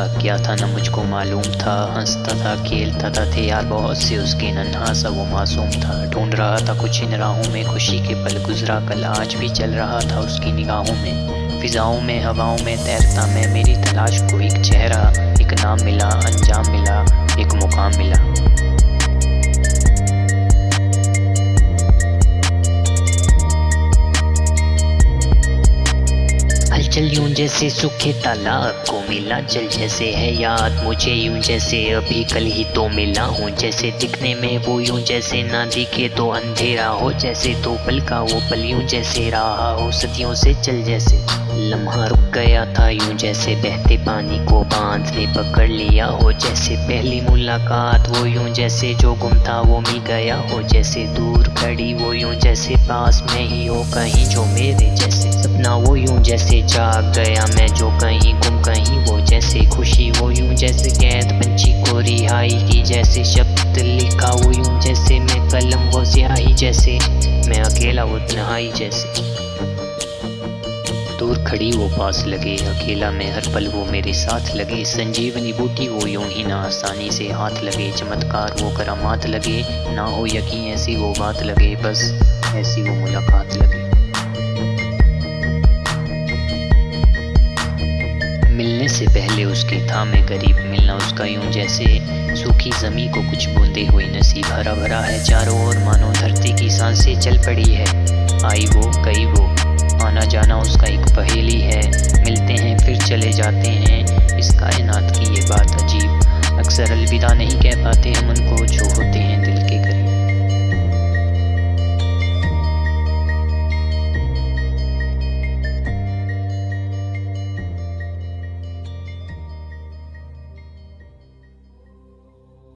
ना मुझको मालूम था। हंसता था, खेलता था, थे यार, बहुत से उसके नन्हा सा वो मासूम था। ढूंढ रहा था कुछ इन राहों में, खुशी के पल गुजरा, कल आज भी चल रहा था उसकी निगाहों में। फिजाओं में, हवाओं में, तैरता मैं, मेरी तलाश को एक चेहरा, एक नाम मिला, अंजाम मिला, एक मुकाम मिला। हलचल यूँ जैसे सूखे तालाब को मिला जल जैसे है याद। मुझे यूँ जैसे अभी कल ही तो मिला हूँ। जैसे दिखने में वो यूँ जैसे ना दिखे तो अंधेरा हो। जैसे तो पल का वो पल यूँ जैसे रहा हो। सदियों से चल जैसे लम्हा रुक गया था यूँ जैसे बहते पानी को बाँध ने पकड़ लिया हो, जैसे पहली मुलाकात वो यूँ जैसे जो गुम था वो मिल गया हो, जैसे दूर खड़ी वो यूँ जैसे पास में ही हो, कहीं जो मेरे जैसे सपना वो यूँ जैसे जाग गया, मैं जो कहीं गुम कहीं वो जैसे खुशी वो यूँ जैसे कैद, पंछी को रिहाई की जैसे शब्द लिखा वो यूँ जैसे मैं कलम वो स्याही जैसे, मैं अकेला वो तन्हाई जैसे। दूर खड़ी वो पास लगे, अकेला मैं हर पल वो मेरे साथ लगे। संजीवनी बूटी वो यूँ ही ना आसानी से हाथ लगे। चमत्कार वो करामात लगे, ना हो यकीन ऐसी वो बात लगे। बस ऐसी वो मुलाकात लगे। मिलने से पहले उसके था मैं गरीब, मिलना उसका यूँ जैसे। सूखी जमी को कुछ बूंदे हुई नसीब, हरा भरा है चारों ओर। मानो धरती की साँसें चल पड़ी है, आई वो कई वो। आना जाना उसका एक पहेली है। मिलते हैं, फिर चले जाते हैं। इस कायनात की ये बात अजीब। अक्सर अलविदा नहीं कह पाते हम उनको